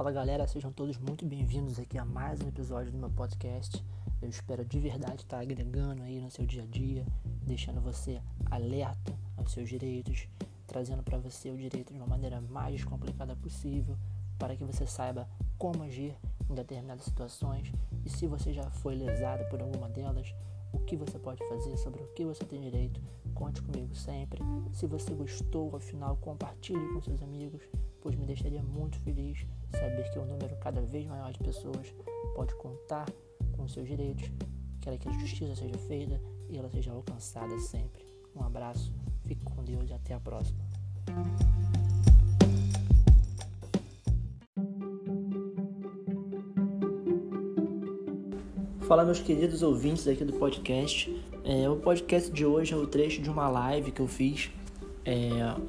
Fala galera, sejam todos muito bem-vindos aqui a mais um episódio do meu podcast. Eu espero de verdade estar agregando aí no seu dia a dia, deixando você alerta aos seus direitos, trazendo para você o direito de uma maneira mais descomplicada possível, para que você saiba como agir em determinadas situações e se você já foi lesado por alguma delas, o que você pode fazer, sobre o que você tem direito. Conte comigo sempre. Se você gostou, afinal, compartilhe com seus amigos, pois me deixaria muito feliz saber que um número cada vez maior de pessoas pode contar com seus direitos. Quero que a justiça seja feita e ela seja alcançada sempre. Um abraço, fique com Deus e até a próxima. Fala meus queridos ouvintes aqui do podcast. É, o podcast de hoje é o trecho de uma live que eu fiz é,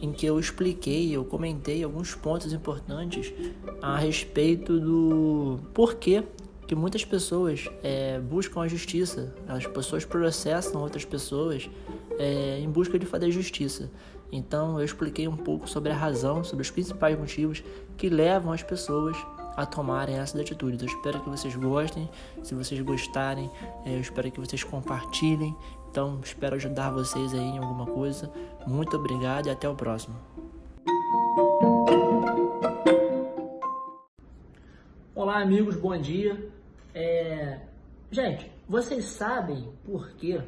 em que eu expliquei, eu comentei alguns pontos importantes a respeito do porquê que muitas pessoas é, buscam a justiça, as pessoas processam outras pessoas é, em busca de fazer justiça. Então eu expliquei um pouco sobre a razão, sobre os principais motivos que levam as pessoas a tomarem essas atitudes. Eu espero que vocês gostem. Se vocês gostarem, é, eu espero que vocês compartilhem. Então, espero ajudar vocês aí em alguma coisa. Muito obrigado e até o próximo. Olá, amigos, bom dia. É... Gente, vocês sabem por que,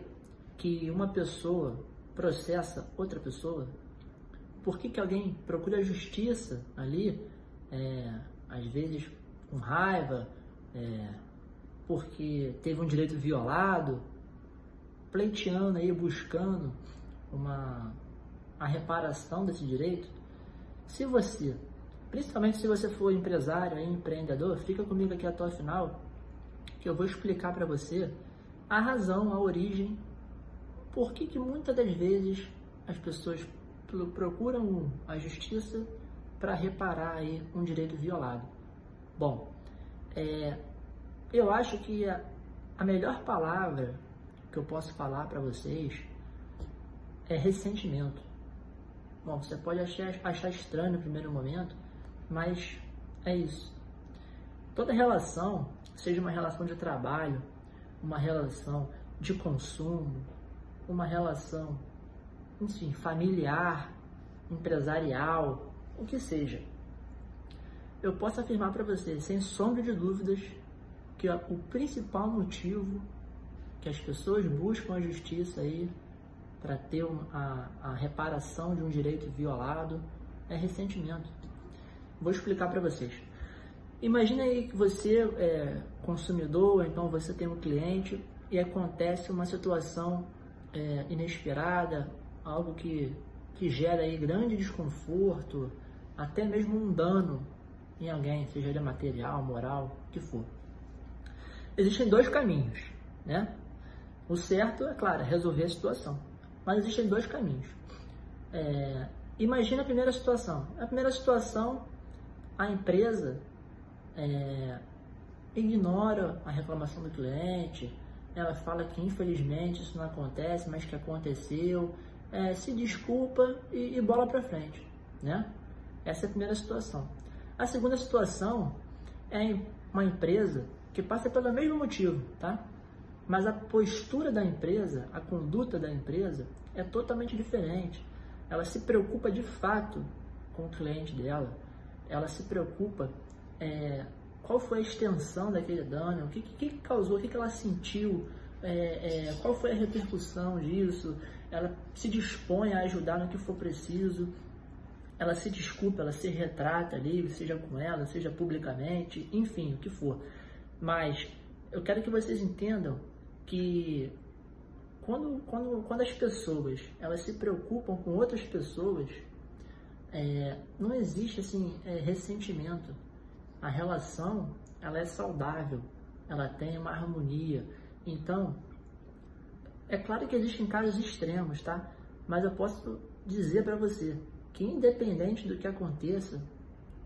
que uma pessoa processa outra pessoa? Por que, que alguém procura justiça ali? É às vezes com raiva, é, porque teve um direito violado, pleiteando aí, buscando uma, a reparação desse direito. Se você, principalmente se você for empresário, aí, empreendedor, fica comigo aqui até o final, que eu vou explicar para você a razão, a origem, por que, que muitas das vezes as pessoas procuram a justiça para reparar aí um direito violado. Bom, é, eu acho que a, a melhor palavra que eu posso falar para vocês é ressentimento. Bom, você pode achar, achar estranho no primeiro momento, mas é isso. Toda relação, seja uma relação de trabalho, uma relação de consumo, uma relação, enfim, familiar, empresarial, o que seja. Eu posso afirmar para você, sem sombra de dúvidas, que o principal motivo que as pessoas buscam a justiça aí para ter a, a reparação de um direito violado é ressentimento. Vou explicar para vocês. Imagina aí que você é consumidor, então você tem um cliente e acontece uma situação é, inesperada, algo que, que gera aí grande desconforto, até mesmo um dano em alguém, seja ele material, moral, o que for. Existem dois caminhos, né? O certo, é claro, é resolver a situação. Mas existem dois caminhos. É, imagina a primeira situação. A primeira situação, a empresa é, ignora a reclamação do cliente, ela fala que infelizmente isso não acontece, mas que aconteceu, é, se desculpa e, e bola para frente, né? Essa é a primeira situação. A segunda situação é uma empresa que passa pelo mesmo motivo, tá? Mas a postura da empresa, a conduta da empresa é totalmente diferente. Ela se preocupa de fato com o cliente dela. Ela se preocupa é, qual foi a extensão daquele dano, o que, que, que causou, o que, que ela sentiu, é, é, qual foi a repercussão disso. Ela se dispõe a ajudar no que for preciso ela se desculpa, ela se retrata ali, seja com ela, seja publicamente, enfim, o que for. Mas eu quero que vocês entendam que quando, quando, quando as pessoas elas se preocupam com outras pessoas, é, não existe assim é, ressentimento. A relação ela é saudável, ela tem uma harmonia. Então, é claro que existem casos extremos, tá? Mas eu posso dizer para você que independente do que aconteça,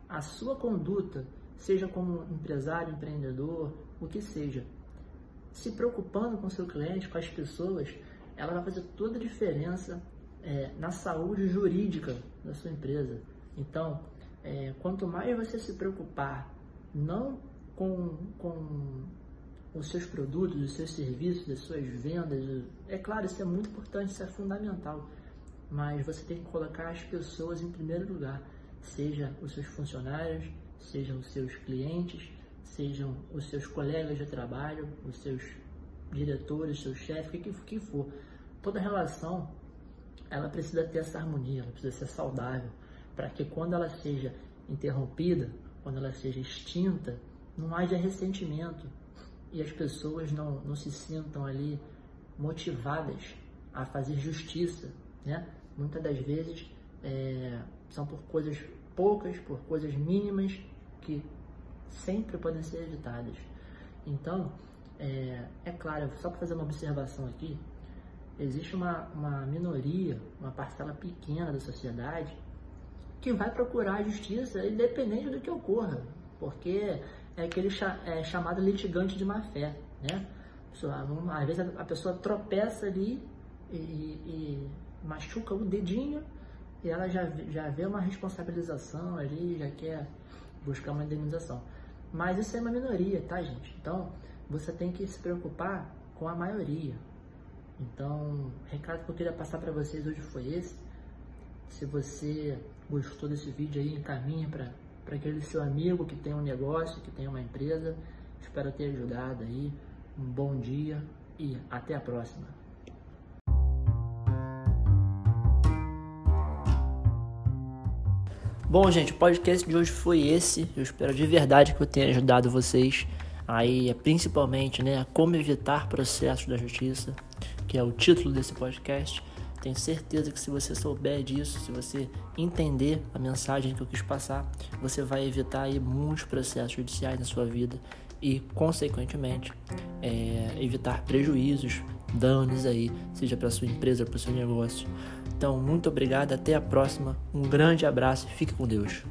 a sua conduta, seja como empresário, empreendedor, o que seja, se preocupando com seu cliente, com as pessoas, ela vai fazer toda a diferença é, na saúde jurídica da sua empresa. Então, é, quanto mais você se preocupar não com, com os seus produtos, os seus serviços, as suas vendas. É claro, isso é muito importante, isso é fundamental. Mas você tem que colocar as pessoas em primeiro lugar, seja os seus funcionários, sejam os seus clientes, sejam os seus colegas de trabalho, os seus diretores, seu chefe, o que, que for. Toda relação, ela precisa ter essa harmonia, ela precisa ser saudável, para que quando ela seja interrompida, quando ela seja extinta, não haja ressentimento e as pessoas não, não se sintam ali motivadas a fazer justiça, né? Muitas das vezes é, são por coisas poucas, por coisas mínimas que sempre podem ser evitadas. Então, é, é claro, só para fazer uma observação aqui, existe uma, uma minoria, uma parcela pequena da sociedade que vai procurar a justiça independente do que ocorra, porque é aquele é, chamado litigante de má fé, né? Às vezes a pessoa tropeça ali e, e machuca o dedinho e ela já, já vê uma responsabilização ali, já quer buscar uma indenização. Mas isso é uma minoria, tá, gente? Então, você tem que se preocupar com a maioria. Então, o recado que eu queria passar para vocês hoje foi esse. Se você gostou desse vídeo aí, encaminha para aquele seu amigo que tem um negócio, que tem uma empresa. Espero ter ajudado aí. Um bom dia e até a próxima. Bom, gente, o podcast de hoje foi esse. Eu espero de verdade que eu tenha ajudado vocês aí, principalmente, né, a como evitar processos da justiça, que é o título desse podcast. Tenho certeza que se você souber disso, se você entender a mensagem que eu quis passar, você vai evitar aí muitos processos judiciais na sua vida e, consequentemente, é, evitar prejuízos, danos aí, seja para sua empresa, para o seu negócio. Então, muito obrigado, até a próxima. Um grande abraço e fique com Deus.